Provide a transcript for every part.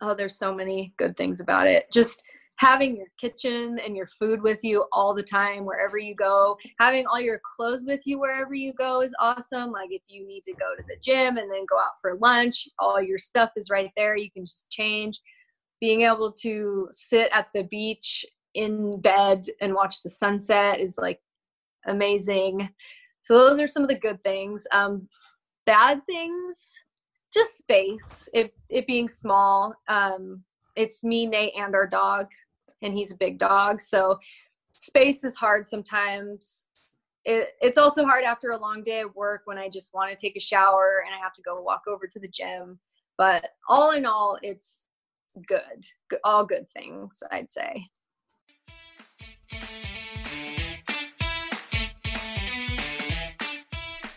oh, there's so many good things about it. Just having your kitchen and your food with you all the time wherever you go. Having all your clothes with you wherever you go is awesome. Like if you need to go to the gym and then go out for lunch all your stuff is right there. You can just change. Being able to sit at the beach in bed and watch the sunset is like amazing. So those are some of the good things. Um bad things just space it it being small um it's me nate and our dog and he's a big dog. So space is hard sometimes. It, it's also hard after a long day of work when I just want to take a shower and I have to go walk over to the gym. But all in all, it's good. All good things, I'd say.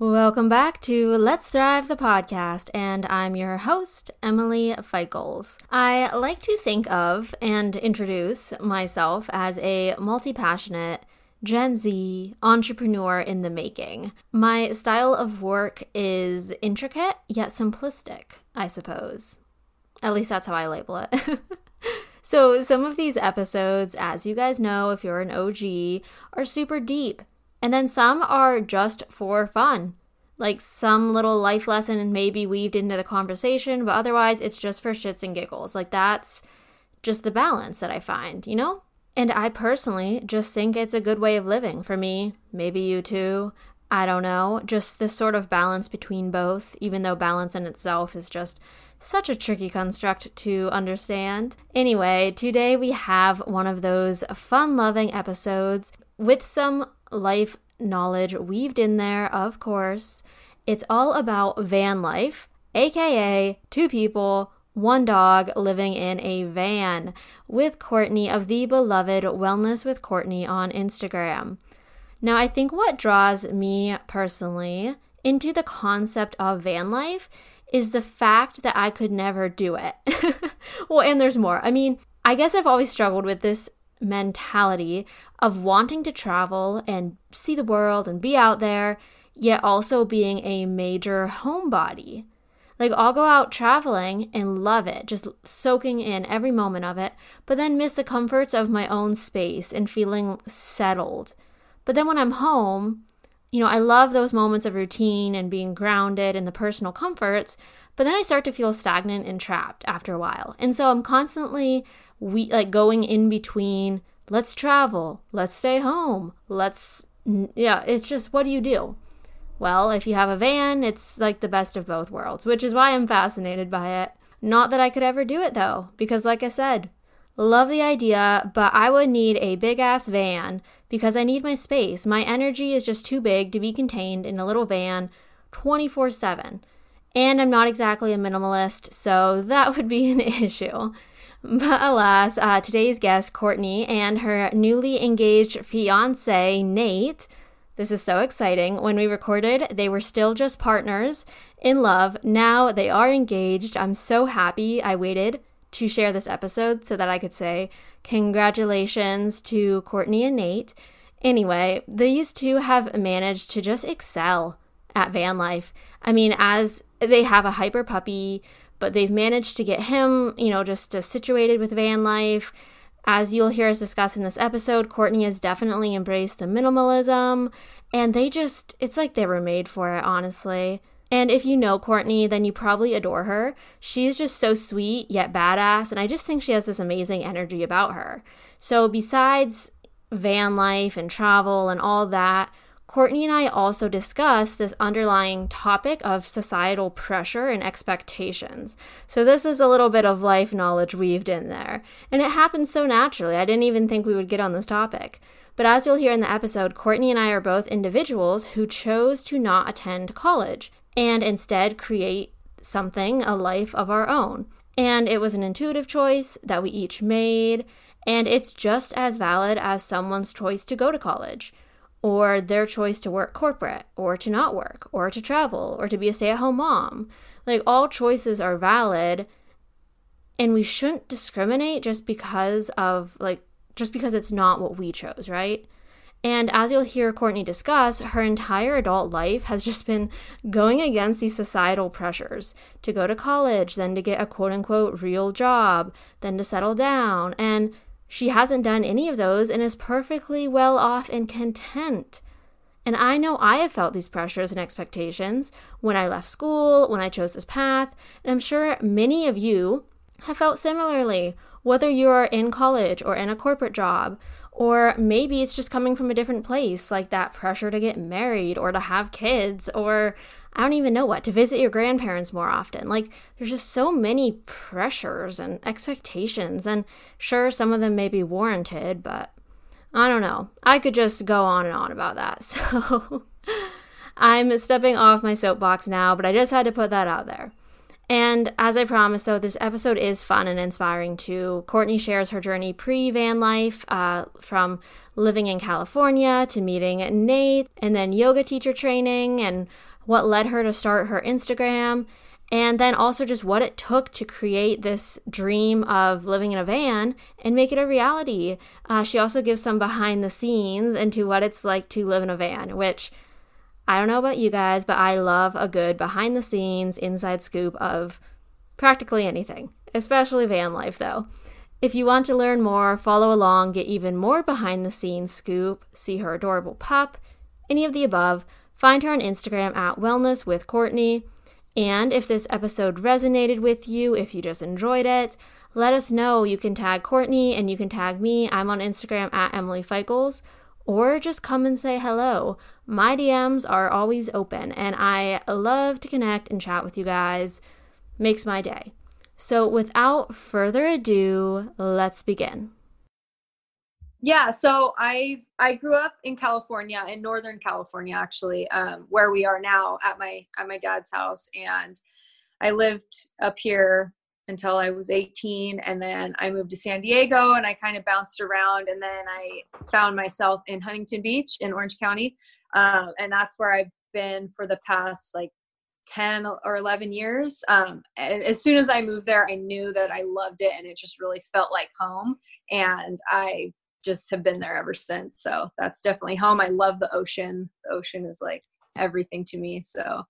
Welcome back to Let's Thrive the podcast, and I'm your host, Emily Feichels. I like to think of and introduce myself as a multi passionate Gen Z entrepreneur in the making. My style of work is intricate yet simplistic, I suppose. At least that's how I label it. so, some of these episodes, as you guys know, if you're an OG, are super deep and then some are just for fun. Like some little life lesson may be weaved into the conversation, but otherwise it's just for shits and giggles. Like that's just the balance that I find, you know? And I personally just think it's a good way of living for me. Maybe you too. I don't know. Just this sort of balance between both, even though balance in itself is just such a tricky construct to understand. Anyway, today we have one of those fun loving episodes with some life knowledge weaved in there, of course. It's all about van life, aka two people, one dog living in a van with Courtney of the beloved Wellness with Courtney on Instagram. Now, I think what draws me personally into the concept of van life is the fact that I could never do it. well, and there's more. I mean, I guess I've always struggled with this mentality of wanting to travel and see the world and be out there, yet also being a major homebody. Like, I'll go out traveling and love it, just soaking in every moment of it, but then miss the comforts of my own space and feeling settled. But then when I'm home, you know, I love those moments of routine and being grounded and the personal comforts, but then I start to feel stagnant and trapped after a while. And so I'm constantly we like going in between let's travel. Let's stay home. Let's yeah it's just what do you do? Well if you have a van it's like the best of both worlds which is why i'm fascinated by it. Not that i could ever do it though because like i said love the idea but i would need a big ass van because i need my space. My energy is just too big to be contained in a little van 24 7 and i'm not exactly a minimalist so that would be an issue but alas, uh, today's guest, Courtney, and her newly engaged fiance, Nate, this is so exciting. When we recorded, they were still just partners in love. Now they are engaged. I'm so happy I waited to share this episode so that I could say congratulations to Courtney and Nate. Anyway, these two have managed to just excel at van life. I mean, as they have a hyper puppy but they've managed to get him, you know, just uh, situated with van life. As you'll hear us discuss in this episode, Courtney has definitely embraced the minimalism, and they just, it's like they were made for it, honestly. And if you know Courtney, then you probably adore her. She's just so sweet yet badass, and I just think she has this amazing energy about her. So, besides van life and travel and all that, Courtney and I also discuss this underlying topic of societal pressure and expectations. So, this is a little bit of life knowledge weaved in there. And it happens so naturally. I didn't even think we would get on this topic. But as you'll hear in the episode, Courtney and I are both individuals who chose to not attend college and instead create something, a life of our own. And it was an intuitive choice that we each made And it's just as valid as someone's choice to go to college, or their choice to work corporate, or to not work, or to travel, or to be a stay at home mom. Like, all choices are valid, and we shouldn't discriminate just because of, like, just because it's not what we chose, right? And as you'll hear Courtney discuss, her entire adult life has just been going against these societal pressures to go to college, then to get a quote unquote real job, then to settle down. And she hasn't done any of those and is perfectly well off and content. And I know I have felt these pressures and expectations when I left school, when I chose this path, and I'm sure many of you have felt similarly, whether you are in college or in a corporate job, or maybe it's just coming from a different place, like that pressure to get married or to have kids, or I don't even know what, to visit your grandparents more often. Like, there's just so many pressures and expectations, and sure, some of them may be warranted, but I don't know. I could just go on and on about that. So, I'm stepping off my soapbox now, but I just had to put that out there. And as I promised, though, this episode is fun and inspiring too. Courtney shares her journey pre van life, uh, from living in California to meeting Nate, and then yoga teacher training, and what led her to start her Instagram, and then also just what it took to create this dream of living in a van and make it a reality. Uh, she also gives some behind the scenes into what it's like to live in a van, which I don't know about you guys, but I love a good behind the scenes inside scoop of practically anything, especially van life though. If you want to learn more, follow along, get even more behind the scenes scoop, see her adorable pup, any of the above, Find her on Instagram at Wellness with Courtney. And if this episode resonated with you, if you just enjoyed it, let us know. You can tag Courtney and you can tag me. I'm on Instagram at Emily Feichels. Or just come and say hello. My DMs are always open and I love to connect and chat with you guys. Makes my day. So without further ado, let's begin yeah so i i grew up in california in northern california actually um, where we are now at my at my dad's house and i lived up here until i was 18 and then i moved to san diego and i kind of bounced around and then i found myself in huntington beach in orange county um, and that's where i've been for the past like 10 or 11 years um, and as soon as i moved there i knew that i loved it and it just really felt like home and i just have been there ever since. So that's definitely home. I love the ocean. The ocean is like everything to me. So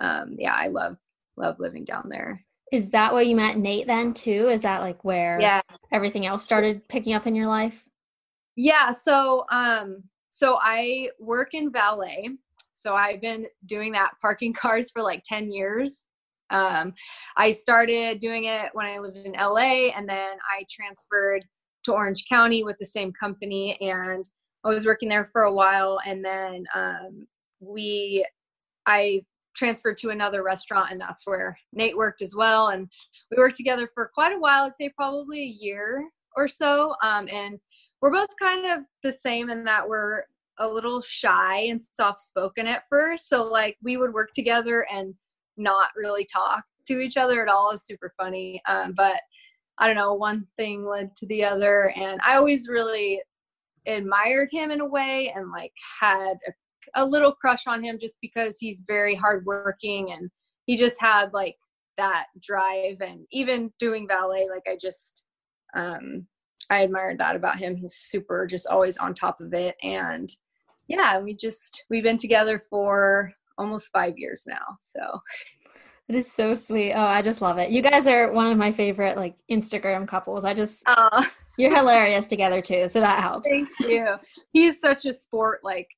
um, yeah, I love love living down there. Is that where you met Nate then too? Is that like where yeah. everything else started picking up in your life? Yeah, so um so I work in valet. So I've been doing that parking cars for like 10 years. Um, I started doing it when I lived in LA and then I transferred to Orange County with the same company, and I was working there for a while, and then um, we, I transferred to another restaurant, and that's where Nate worked as well, and we worked together for quite a while. I'd say probably a year or so, um, and we're both kind of the same in that we're a little shy and soft spoken at first. So like we would work together and not really talk to each other at all. is super funny. Um, but I don't know, one thing led to the other. And I always really admired him in a way and like had a, a little crush on him just because he's very hardworking and he just had like that drive. And even doing valet, like I just, um, I admired that about him. He's super, just always on top of it. And yeah, we just, we've been together for almost five years now. So it is so sweet. Oh, I just love it. You guys are one of my favorite like Instagram couples. I just you're hilarious together too, so that helps. Thank you. He's such a sport, like,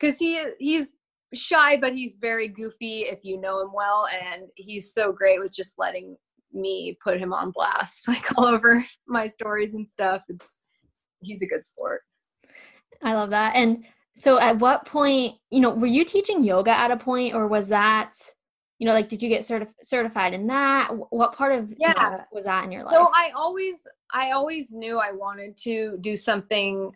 cause he he's shy, but he's very goofy if you know him well, and he's so great with just letting me put him on blast, like all over my stories and stuff. It's he's a good sport. I love that. And so, at what point, you know, were you teaching yoga at a point, or was that? You know like did you get certif- certified in that? What part of yeah. was that in your life? So i always i always knew i wanted to do something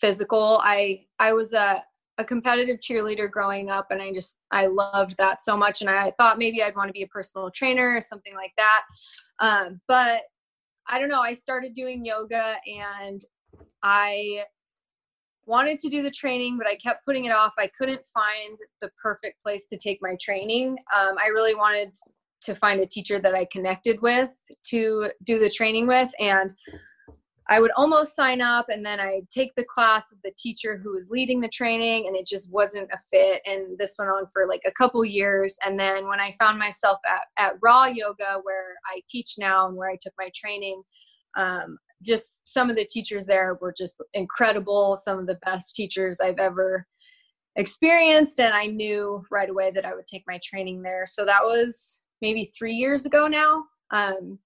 physical. I i was a a competitive cheerleader growing up and i just i loved that so much and i thought maybe i'd want to be a personal trainer or something like that. Um, but I don't know, I started doing yoga and I wanted to do the training, but I kept putting it off. I couldn't find the perfect place to take my training. Um, I really wanted to find a teacher that I connected with to do the training with. And I would almost sign up and then I'd take the class of the teacher who was leading the training and it just wasn't a fit. And this went on for like a couple years. And then when I found myself at, at Raw Yoga, where I teach now and where I took my training, um, just some of the teachers there were just incredible, some of the best teachers I've ever experienced. And I knew right away that I would take my training there. So that was maybe three years ago now. Um,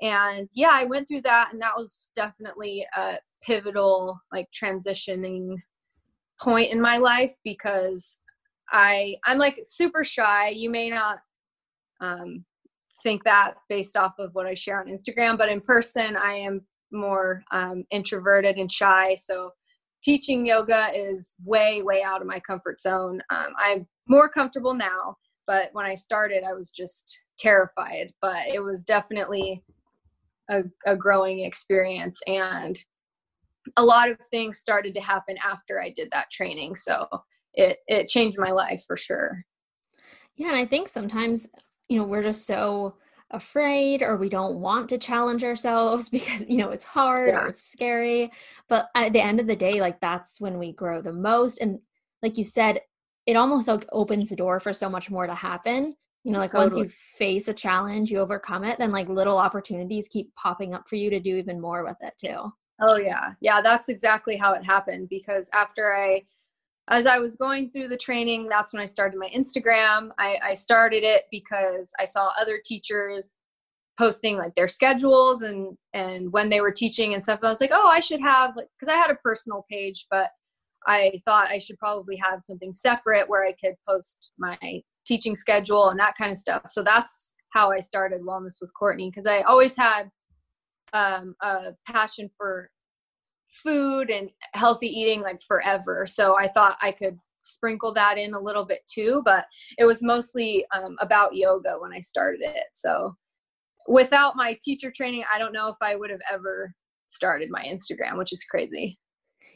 and yeah, I went through that, and that was definitely a pivotal, like, transitioning point in my life because I I'm like super shy. You may not um, think that based off of what I share on Instagram, but in person, I am more um, introverted and shy. So teaching yoga is way, way out of my comfort zone. Um, I'm more comfortable now, but when I started, I was just terrified. But it was definitely a, a growing experience. And a lot of things started to happen after I did that training. So it, it changed my life for sure. Yeah. And I think sometimes, you know, we're just so afraid or we don't want to challenge ourselves because you know it's hard yeah. or it's scary. But at the end of the day like that's when we grow the most. And like you said it almost like opens the door for so much more to happen. You know like totally. once you face a challenge you overcome it then like little opportunities keep popping up for you to do even more with it too. Oh yeah. Yeah that's exactly how it happened because after i as I was going through the training, that's when I started my Instagram. I, I started it because I saw other teachers posting like their schedules and and when they were teaching and stuff. I was like, oh, I should have like because I had a personal page, but I thought I should probably have something separate where I could post my teaching schedule and that kind of stuff. So that's how I started Wellness with Courtney because I always had um, a passion for food and healthy eating like forever. So I thought I could sprinkle that in a little bit too, but it was mostly um, about yoga when I started it. So without my teacher training, I don't know if I would have ever started my Instagram, which is crazy.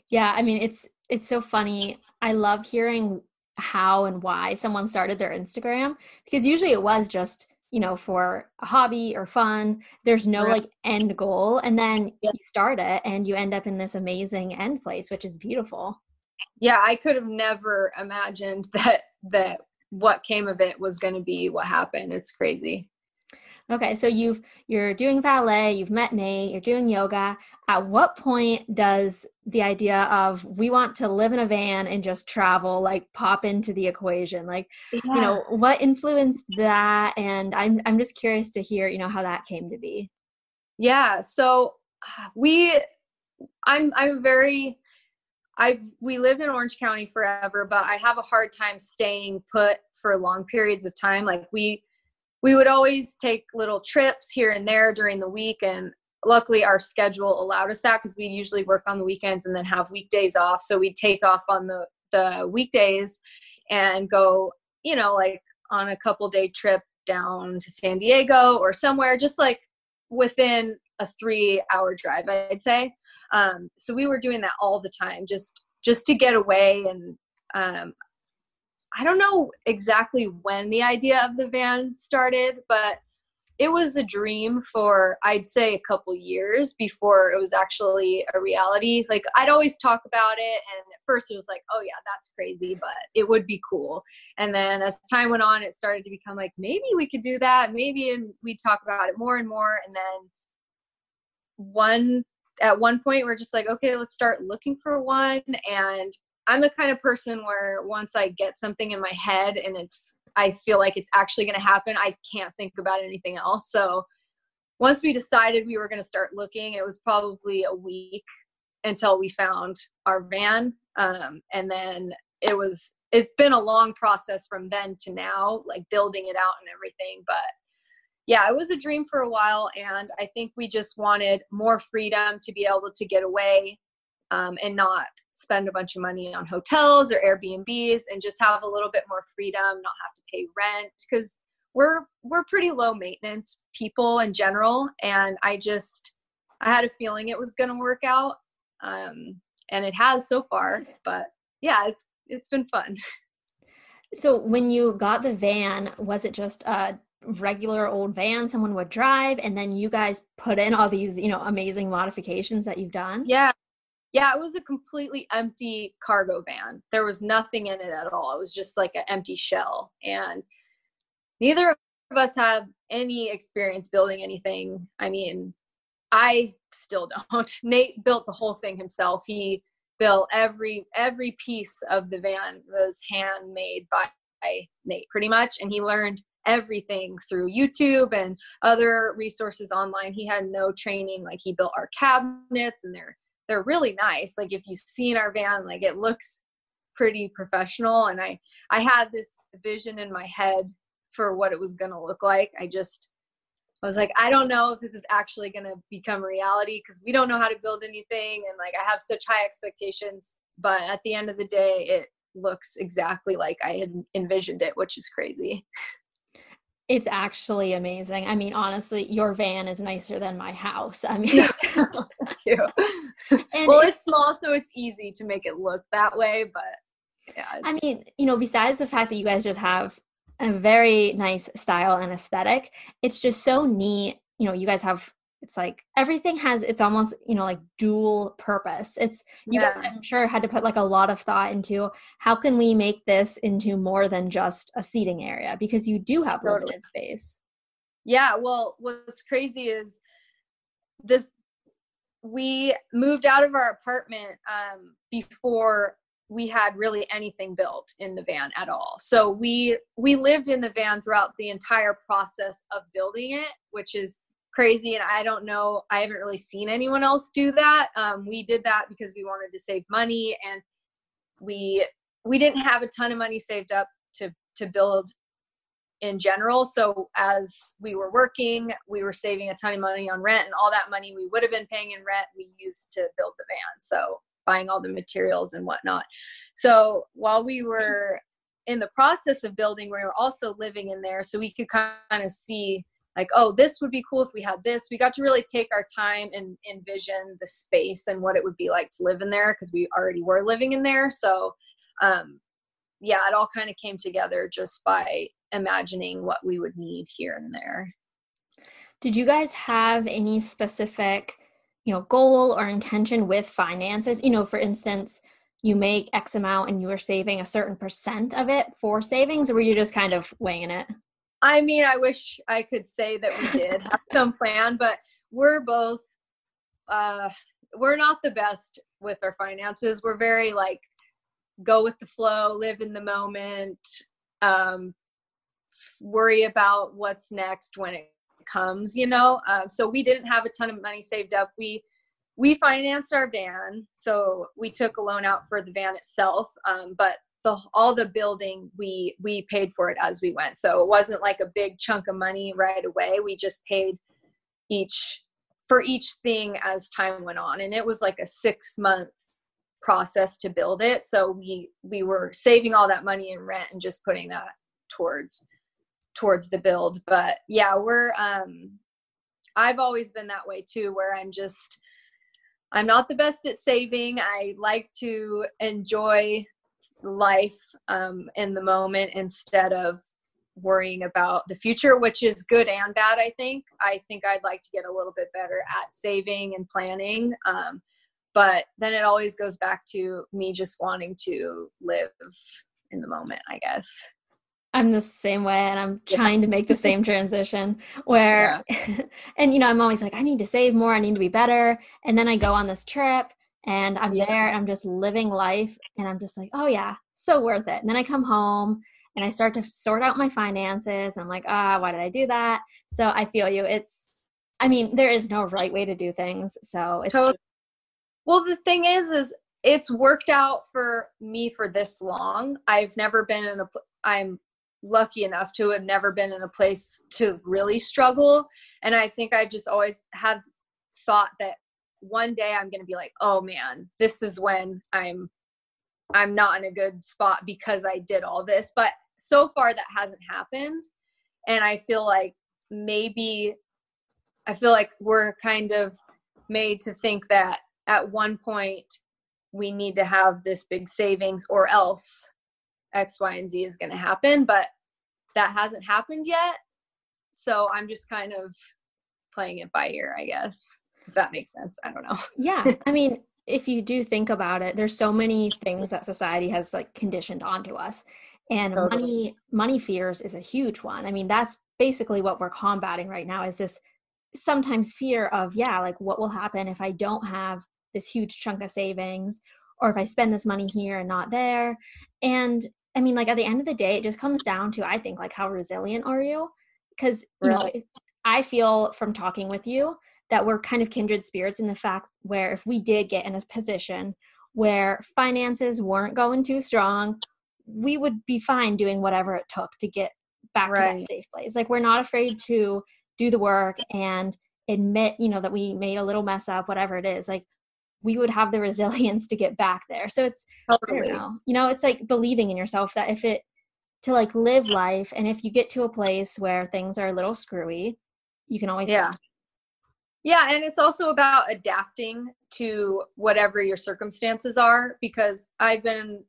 Yeah, I mean it's it's so funny. I love hearing how and why someone started their Instagram because usually it was just you know for a hobby or fun there's no right. like end goal and then yeah. you start it and you end up in this amazing end place which is beautiful yeah i could have never imagined that that what came of it was going to be what happened it's crazy Okay, so you've you're doing ballet, you've met Nate, you're doing yoga. At what point does the idea of we want to live in a van and just travel like pop into the equation? Like, yeah. you know, what influenced that? And I'm I'm just curious to hear, you know, how that came to be. Yeah, so we I'm I'm very I've we lived in Orange County forever, but I have a hard time staying put for long periods of time. Like we we would always take little trips here and there during the week and luckily our schedule allowed us that because we usually work on the weekends and then have weekdays off. So we'd take off on the the weekdays and go you know like on a couple day trip down to san diego or somewhere just like within a three hour drive i'd say. Um, so we were doing that all the time just just to get away and um, I don't know exactly when the idea of the van started, but it was a dream for I'd say a couple years before it was actually a reality. Like I'd always talk about it and at first it was like, "Oh yeah, that's crazy, but it would be cool." And then as time went on, it started to become like, "Maybe we could do that. Maybe and we talk about it more and more." And then one at one point we're just like, "Okay, let's start looking for one." And I'm the kind of person where once I get something in my head and it's I feel like it's actually going to happen, I can't think about anything else. So once we decided we were going to start looking, it was probably a week until we found our van. Um, and then it was it's been a long process from then to now, like building it out and everything. But yeah, it was a dream for a while, and I think we just wanted more freedom to be able to get away um, and not spend a bunch of money on hotels or Airbnbs and just have a little bit more freedom, not have to pay rent because we're we're pretty low maintenance people in general and I just I had a feeling it was going to work out. Um, and it has so far, but yeah, it's, it's been fun. So when you got the van, was it just a regular old van someone would drive and then you guys put in all these, you know, amazing modifications that you've done? Yeah. Yeah, it was a completely empty cargo van. There was nothing in it at all. It was just like an empty shell. And neither of us have any experience building anything. I mean, I still don't. Nate built the whole thing himself. He built every every piece of the van was handmade by Nate pretty much and he learned everything through YouTube and other resources online. He had no training like he built our cabinets and they're they're really nice. Like if you've seen our van like it looks pretty professional and I I had this vision in my head for what it was to look like. I just I was like, I don't know if this is actually to become reality because we don't know how to build anything. And like, I have such high expectations. But at the end of the day, it looks exactly like I had envisioned it, which is crazy. It's actually amazing. I mean, honestly, your van is nicer than my house. I mean, thank you. well, it's, it's small, so it's easy to make it look that way. But yeah, I mean, you know, besides the fact that you guys just have a very nice style and aesthetic. It's just so neat. You know, you guys have it's like everything has it's almost you know like dual purpose it's you yeah. guys i'm sure had to put like a lot of thought into how can we make this into more than just a seating area because you do have totally. limited space yeah well what's crazy is this we moved out of our apartment um, before we had really anything built in the van at all so we we lived in the van throughout the entire process of building it which is crazy and i don't know i haven't really seen anyone else do that um, we did that because we wanted to save money and we we didn't have a ton of money saved up to to build in general so as we were working we were saving a ton of money on rent and all that money we would have been paying in rent we used to build the van so buying all the materials and whatnot. So while we were in the process of building, we were also living in there so we could kind of see like, oh, this would be cool if we had this. We got to really take our time and envision the space and what it would be like to live in there because we already were living in there. So, um, yeah, it all kind of came together just by imagining what we would need here and there. Did you guys have any specific you know goal or intention with finances you know for instance you make x amount and you are saving a certain percent of it for savings or were you just kind of weighing it i mean i wish i could say that we did have some plan but we're both uh we're not the best with our finances. We're very like go with the flow live in the moment um worry about what's next when it comes you know? Uh, so we didn't have a ton of money saved up. We we financed our van so we took a loan out for the van itself um, but the, all the building we we paid for it as we went. So it wasn't like a big chunk of money right away. We just paid each for each thing as time went on. And it was like a six month process to build it. So we we were saving all that money in rent and just putting that towards towards the build. But yeah we're um i've always been that way too where i'm just i'm not the best at saving. I like to enjoy life um, in the moment instead of worrying about the future which is good and bad i think. I think i'd like to get a little bit better at saving and planning um, but then it always goes back to me just wanting to live in the moment i guess. I'm the same way and I'm trying to make the same transition where yeah. and you know I'm always like I need to save more, I need to be better. And then I go on this trip and I'm yeah. there and I'm just living life and I'm just like, "Oh yeah, so worth it." And then I come home and I start to sort out my finances. I'm like, "Ah, why did I do that?" So I feel you. It's I mean, there is no right way to do things. So it's totally. just- Well, the thing is is it's worked out for me for this long. I've never been in a I'm lucky enough to have never been in a place to really struggle. And I think I just always had thought that one day I'm going to be like, oh man, this is when I'm I'm not in a good spot because I did all this. But so far that hasn't happened. And I feel like maybe I feel like we're kind of made to think that at one point we need to have this big savings or else X, Y, and Z is going to happen. But that hasn't happened yet. So I'm just kind of playing it by ear, I guess, if that makes sense. I don't know. yeah. I mean, if you do think about it, there's so many things that society has like conditioned onto us. And totally. money money fears is a huge one. I mean, that's basically what we're combating right now is this sometimes fear of, yeah, like what will happen if I don't have this huge chunk of savings or if I spend this money here and not there. And I mean, like at the end of the day, it just comes down to, I think, like how resilient are you? Because, you know, I feel from talking with you that we're kind of kindred spirits in the fact where if we did get in a position where finances weren't going too strong, we would be fine doing whatever it took to get back right. to that safe place. Like we're not afraid to do the work and admit, you know, that we made a little mess up, whatever it is. Like we would have the resilience to get back there. So it's totally. Know. You know, it's like believing in yourself that if it to like live life and if you get to a place where things are a little screwy, you can always Yeah. Yeah, and it's also about adapting to whatever your circumstances are because I've been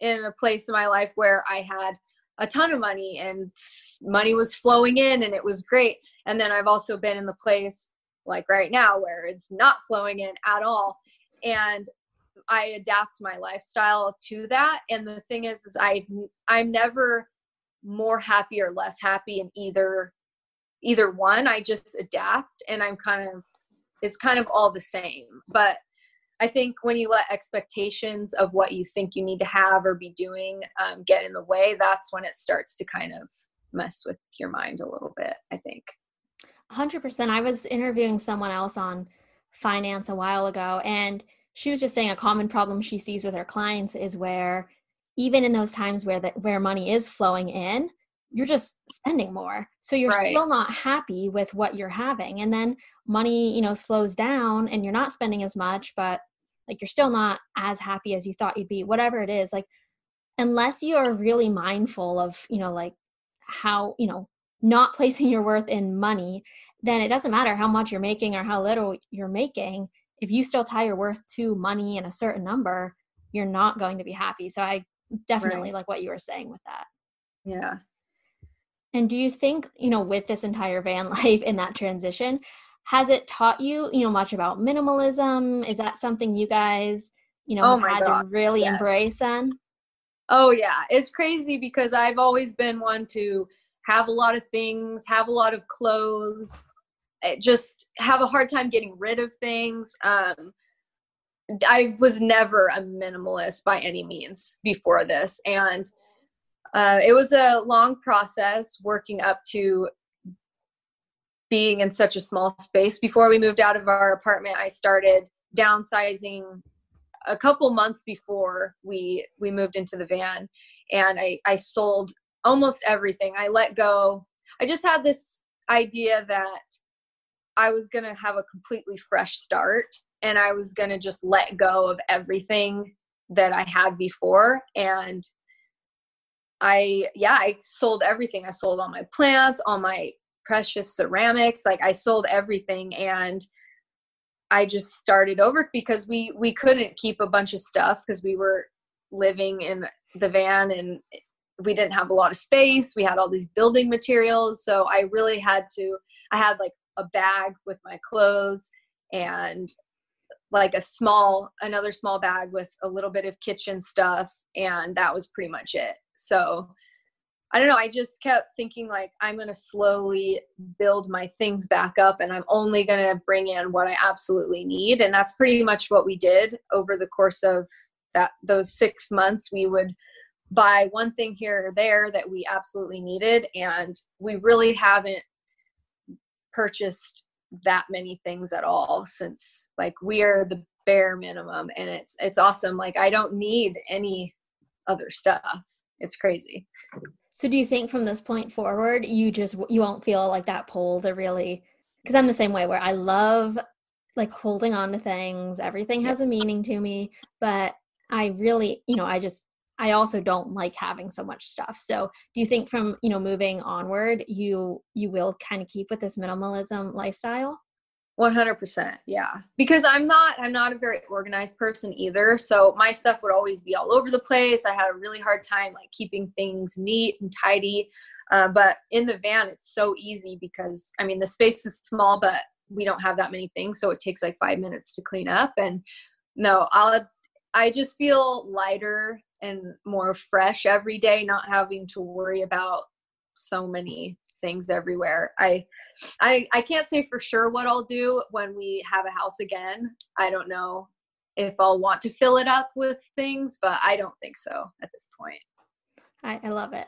in a place in my life where I had a ton of money and money was flowing in and it was great. And then I've also been in the place like right now where it's not flowing in at all. And I adapt my lifestyle to that. And the thing is, is I I'm never more happy or less happy in either either one. I just adapt and I'm kind of it's kind of all the same. But I think when you let expectations of what you think you need to have or be doing um, get in the way, that's when it starts to kind of mess with your mind a little bit, I think. 100%. I was interviewing someone else on finance a while ago, and she was just saying a common problem she sees with her clients is where even in those times where that where money is flowing in, you're just spending more. So you're right. still not happy with what you're having. And then money, you know, slows down and you're not spending as much, but like you're still not as happy as you thought you'd be, whatever it is. Like unless you are really mindful of, you know, like how, you know, not placing your worth in money, then it doesn't matter how much you're making or how little you're making. If you still tie your worth to money and a certain number, you're not going to be happy. So I definitely right. like what you were saying with that. Yeah. And do you think, you know, with this entire van life in that transition, has it taught you, you know, much about minimalism? Is that something you guys, you know, oh had God. to really yes. embrace then? Oh yeah, it's crazy because I've always been one to have a lot of things, have a lot of clothes, eh, just have a hard time getting rid of things. Um, I was never a minimalist by any means before this. And uh, it was a long process working up to being in such a small space. Before we moved out of our apartment, I started downsizing a couple months before we we moved into the van and I, I sold almost everything. I let go. I just had this idea that I was going to have a completely fresh start and I was going to just let go of everything that I had before. And I, yeah, I sold everything. I sold all my plants, all my precious ceramics. Like I sold everything and I just started over because we we couldn't keep a bunch of stuff because we were living in the van and we didn't have a lot of space. We had all these building materials. So I really had to, I had like a bag with my clothes and like a small, another small bag with a little bit of kitchen stuff. And that was pretty much it. So I don't know. I just kept thinking like I'm going to slowly build my things back up and I'm only going to bring in what I absolutely need. And that's pretty much what we did over the course of that, those six months. We would, buy one thing here or there that we absolutely needed and we really haven't purchased that many things at all since like we are the bare minimum and it's it's awesome like i don't need any other stuff it's crazy so do you think from this point forward you just you won't feel like that pull to really because i'm the same way where i love like holding on to things everything has a meaning to me but i really you know i just I also don't like having so much stuff. So, do you think from, you know, moving onward, you you will kind of keep with this minimalism lifestyle? 100% yeah. Because i'm not i'm not a very organized person either so my stuff would always be all over the place. I had a really hard time like keeping things neat and tidy uh, but in the van it's so easy because i mean the space is small but we don't have that many things so it takes like five minutes to clean up and no i'll i just feel lighter and more fresh every day not having to worry about so many things everywhere. I I I can't say for sure what I'll do when we have a house again. I don't know if I'll want to fill it up with things, but I don't think so at this point. I, I love it.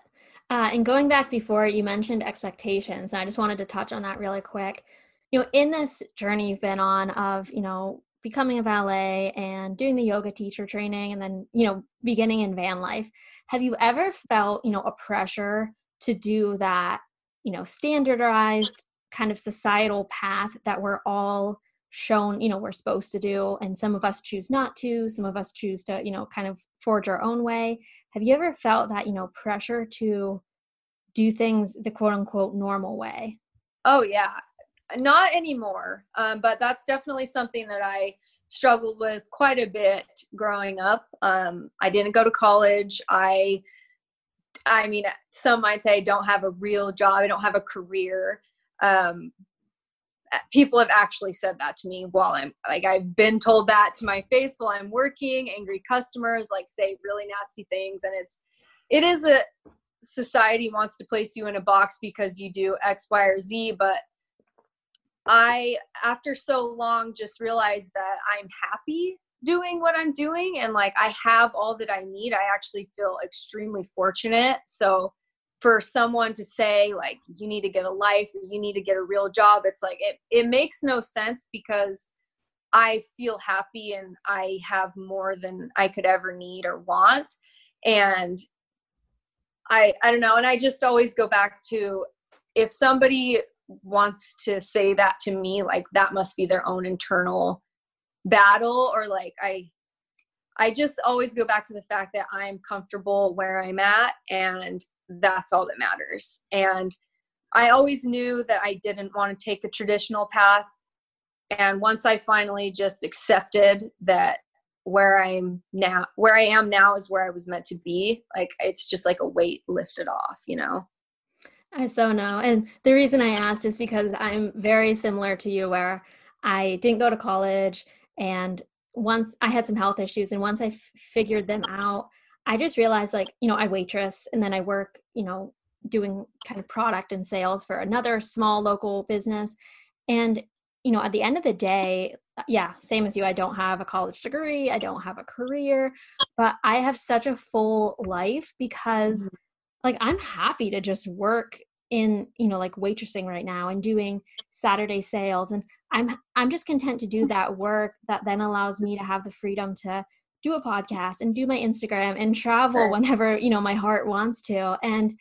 Uh, and going back before, you mentioned expectations, and I just wanted to touch on that really quick. You know, in this journey you've been on of, you know, becoming a valet and doing the yoga teacher training and then, you know, beginning in van life, have you ever felt, you know, a pressure to do that you know standardized kind of societal path that we're all shown you know we're supposed to do. And some of us choose not to some of us choose to you know kind of forge our own way. Have you ever felt that you know pressure to do things the quote unquote normal way? Oh yeah. Not anymore um, but that's definitely something that i struggled with quite a bit growing up. Um, i didn't go to college. I I mean, some might say I don't have a real job, I don't have a career. Um, people have actually said that to me while I'm like, I've been told that to my face while I'm working. Angry customers like say really nasty things, and it's it is a society wants to place you in a box because you do X, Y, or Z, but I, after so long, just realized that I'm happy doing what I'm doing and like I have all that I need. I actually feel extremely fortunate. So for someone to say like you need to get a life you need to get a real job, it's like it it makes no sense because I feel happy and I have more than I could ever need or want. And I I don't know and I just always go back to if somebody wants to say that to me like that must be their own internal battle or like I I just always go back to the fact that I'm comfortable where I'm at and that's all that matters. And I always knew that I didn't want to take a traditional path. And once I finally just accepted that where I'm now, where I am now is where I was meant to be, like it's just like a weight lifted off, you know? I so know. And the reason I asked is because I'm very similar to you, where I didn't go to college and once i had some health issues and once I f- figured them out i just realized like you know i waitress and then i work you know doing kind of product and sales for another small local business and you know at the end of the day uh, yeah same as you i don't have a college degree i don't have a career but i have such a full life because mm-hmm. like i'm happy to just work in you know like waitressing right now and doing saturday sales and i'm i'm just content to do that work that then allows me to have the freedom to do a podcast and do my instagram and travel sure. whenever you know my heart wants to. And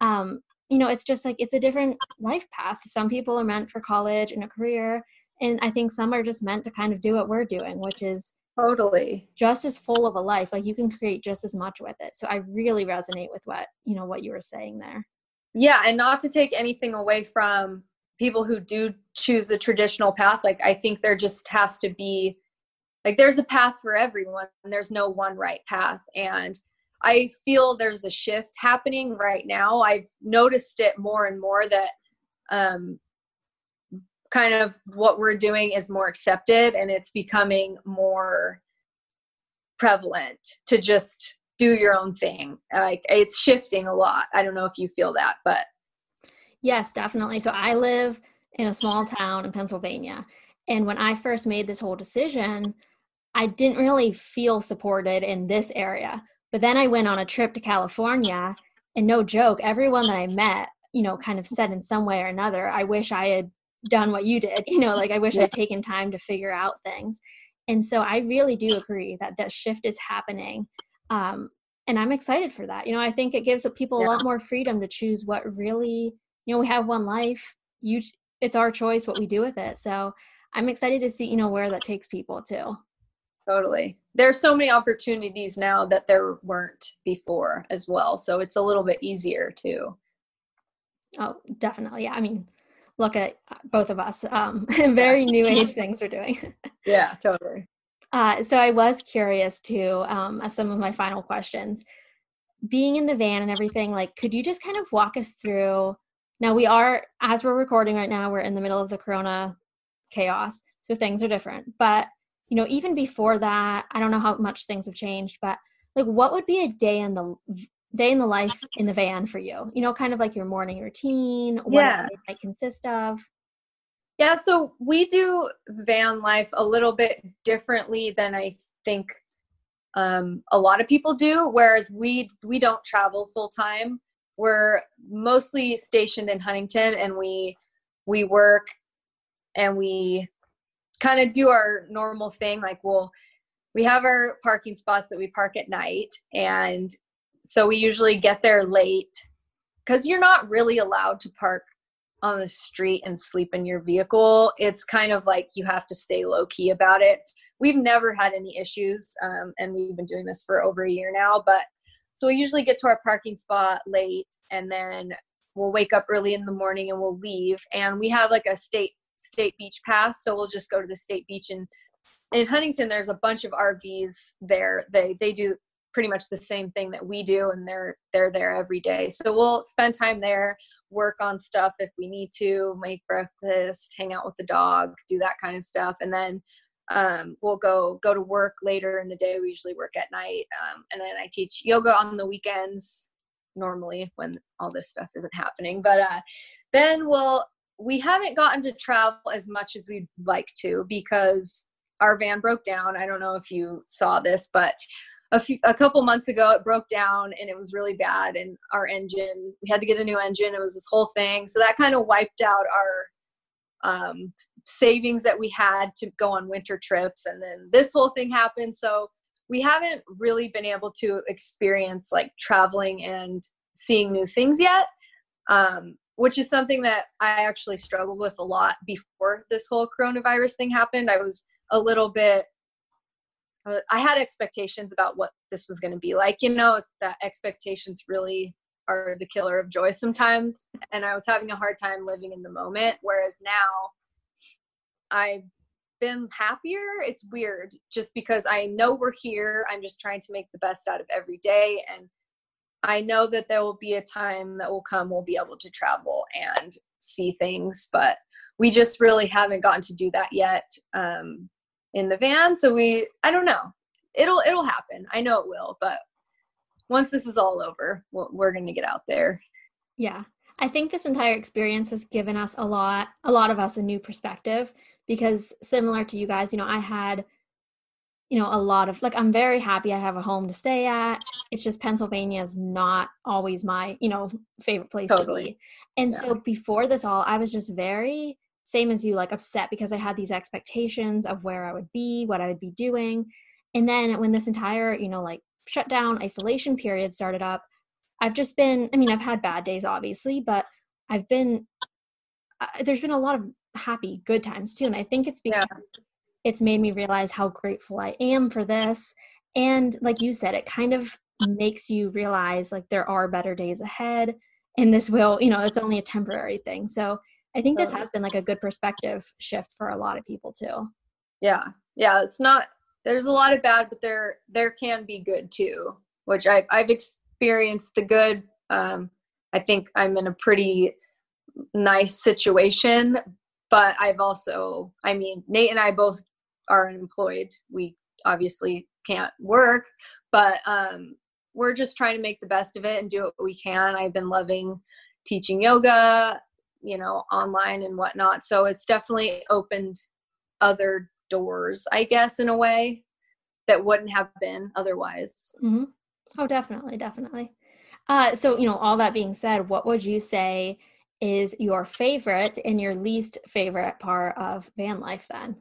um you know it's just like it's a different life path. Some people are meant for college and a career and i think some are just meant to kind of do what we're doing which is totally. just as full of a life. Like you can create just as much with it. So i really resonate with what you know what you were saying there. Yeah and not to take anything away from people who do choose a traditional path like i think there just has to be like there's a path for everyone and there's no one right path and i feel there's a shift happening right now i've noticed it more and more that um kind of what we're doing is more accepted and it's becoming more prevalent to just do your own thing. Like it's shifting a lot. I don't know if you feel that, but yes, definitely. So I live in a small town in Pennsylvania. And when I first made this whole decision, I didn't really feel supported in this area. But then I went on a trip to California, and no joke, everyone that I met, you know, kind of said in some way or another, I wish I had done what you did. You know, like I wish yeah. I'd taken time to figure out things. And so I really do agree that that shift is happening um, and i'm excited for that you know i think it gives people yeah. a lot more freedom to choose what really you know we have one life you it's our choice what we do with it so i'm excited to see you know where that takes people too totally there's so many opportunities now that there weren't before as well so it's a little bit easier too oh definitely yeah i mean look at both of us. Um, very new age things we're doing. yeah, totally. Uh, so I was curious too, um, as some of my final questions. Being in the van and everything, like, could you just kind of walk us through? Now we are, as we're recording right now, we're in the middle of the Corona chaos, so things are different. But you know, even before that, I don't know how much things have changed, but like, what would be a day in the day in the life in the van for you? You know, kind of like your morning routine, what yeah. it might consist of. Yeah, so we do van life a little bit differently than I think um, a lot of people do. Whereas we we don't travel full time. We're mostly stationed in Huntington, and we we work and we kind of do our normal thing. Like we'll we have our parking spots that we park at night, and so we usually get there late because you're not really allowed to park on the street and sleep in your vehicle. It's kind of like you have to stay low key about it. We've never had any issues, um, and we've been doing this for over a year now. But so we usually get to our parking spot late, and then we'll wake up early in the morning and we'll leave. And we have like a state state beach pass, so we'll just go to the state beach and in Huntington. There's a bunch of RVs there. They they do pretty much the same thing that we do and they're they're there every day so we'll spend time there work on stuff if we need to make breakfast hang out with the dog do that kind of stuff and then um, we'll go go to work later in the day. We usually work at night um, and then i teach yoga on the weekends normally when all this stuff isn't happening. But uh, then we'll we haven't gotten to travel as much as we'd like to because our van broke down. I don't know if you saw this but a few a couple months ago it broke down and it was really bad and our engine we had to get a new engine. It was this whole thing. So that kind of wiped out our um, savings that we had to go on winter trips and then this whole thing happened so we haven't really been able to experience like traveling and seeing new things yet um, which is something that i actually struggled with a lot before this whole coronavirus thing happened i was a little bit uh, I had expectations about what this was going to be like. You know, it's that expectations really are the killer of joy sometimes. And I was having a hard time living in the moment. Whereas now I've been happier. It's weird just because I know we're here. I'm just trying to make the best out of every day. And I know that there will be a time that will come we'll be able to travel and see things, but we just really haven't gotten to do that yet. Um, in the van so we i don't know it'll it'll happen i know it will but once this is all over we're going to get out there yeah i think this entire experience has given us a lot a lot of us a new perspective because similar to you guys you know i had you know a lot of like i'm very happy i have a home to stay at it's just pennsylvania is not always my you know favorite place totally. to be and yeah. so before this all i was just very same as you, like upset because I had these expectations of where I would be, what I would be doing. And then when this entire, you know, like shutdown, isolation period started up, I've just been, I mean, I've had bad days, obviously, but I've been, uh, there's been a lot of happy, good times too. And I think it's because yeah. it's made me realize how grateful I am for this. And like you said, it kind of makes you realize like there are better days ahead. And this will, you know, it's only a temporary thing. So I think this has been like a good perspective shift for a lot of people too. Yeah. Yeah. It's not, there's a lot of bad, but there, there can be good too, which I, I've experienced the good. Um, I think I'm in a pretty nice situation, but I've also, I mean, Nate and I both are employed. We obviously can't work, but um, we're just trying to make the best of it and do what we can. I've been loving teaching yoga you know online and whatnot so it's definitely opened other doors i guess in a way that wouldn't have been otherwise mm-hmm. oh definitely definitely uh, so you know all that being said what would you say is your favorite and your least favorite part of van life then?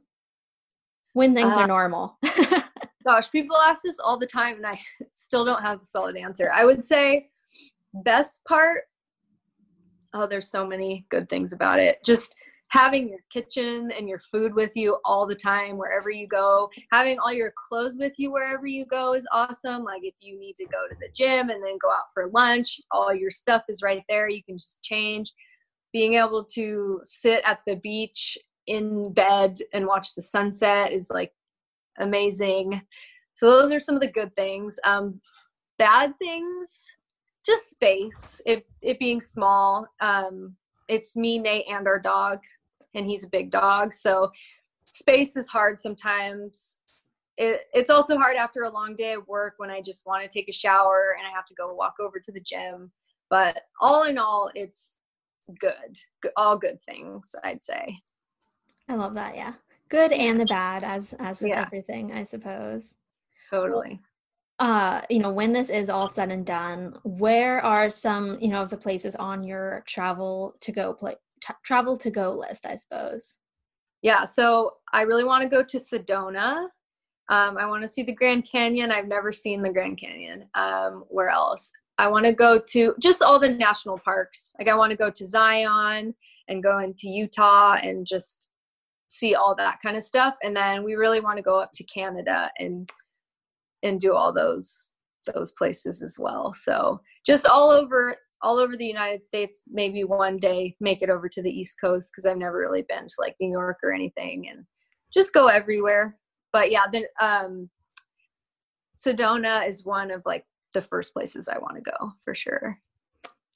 When things uh, are normal. Gosh people ask this all the time and i still don't have a solid answer. I would say best part oh, there's so many good things about it. Just having your kitchen and your food with you all the time wherever you go. Having all your clothes with you wherever you go is awesome. Like if you need to go to the gym and then go out for lunch all your stuff is right there. You can just change being able to sit at the beach in bed and watch the sunset is like amazing. So those are some of the good things. Um, bad things, just space. It it being small. Um, it's me, Nate, and our dog, and he's a big dog. So space is hard sometimes. It, it's also hard after a long day of work when I just want to take a shower and I have to go walk over to the gym. But all in all, it's good. All good things, I'd say. I love that. Yeah, good and the bad, as as with yeah. everything, I suppose. Totally. Uh, you know, when this is all said and done, where are some, you know, of the places on your travel to go play t- travel to go list? I suppose. Yeah, so I really want to go to Sedona. Um, I want to see the Grand Canyon. I've never seen the Grand Canyon. Um, where else? I want to go to just all the national parks. Like I want to go to Zion and go into Utah and just see all that kind of stuff. And then we really want to go up to Canada and and do all those those places as well. So just all over all over the United States. Maybe one day make it over to the East Coast because I've never really been to like New York or anything, and just go everywhere. But yeah, then um, Sedona is one of like the first places I want to go for sure.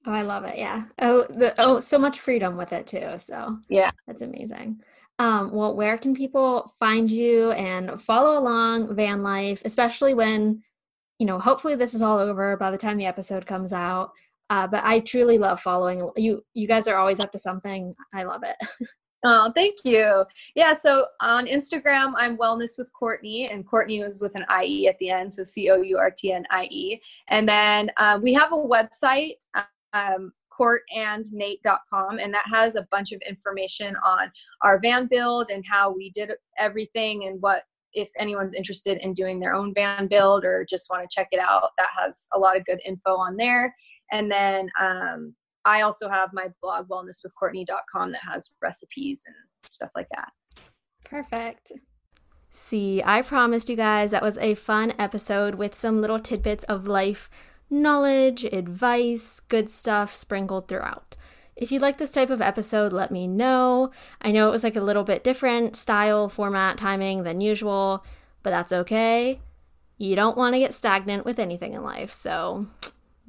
Oh, I love it. Yeah. Oh, the, oh, so much freedom with it too. So yeah, that's amazing. Um, well, where can people find you and follow along van life, especially when, you know, hopefully this is all over by the time the episode comes out. Uh, but I truly love following you. You guys are always up to something. I love it. Oh, thank you. Yeah, so on Instagram, I'm Wellness with Courtnie, and Courtnie was with an IE at the end, so C O U R T N I E. And then um, we have a website, um, courtandnate.com, and that has a bunch of information on our van build and how we did everything and what if anyone's interested in doing their own van build or just want to check it out that has a lot of good info on there and then um, I also have my blog wellnesswithcourtnie.com that has recipes and stuff like that. Perfect. See, I promised you guys that was a fun episode with some little tidbits of life knowledge, advice, good stuff sprinkled throughout. If you like this type of episode, let me know. I know it was like a little bit different style, format, timing than usual, but that's okay. You don't want to get stagnant with anything in life, so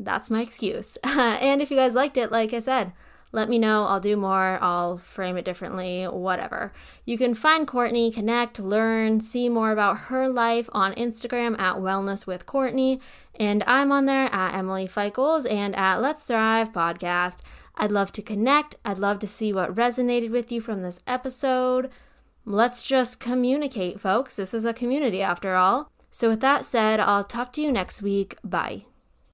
that's my excuse. and if you guys liked it, like I said, let me know. I'll do more. I'll frame it differently, whatever. You can find Courtnie, connect, learn, see more about her life on Instagram at Wellness with Courtnie. And I'm on there at Emily Feichels and at Let's Thrive Podcast. I'd love to connect. I'd love to see what resonated with you from this episode. Let's just communicate, folks. This is a community after all. So, with that said, I'll talk to you next week. Bye.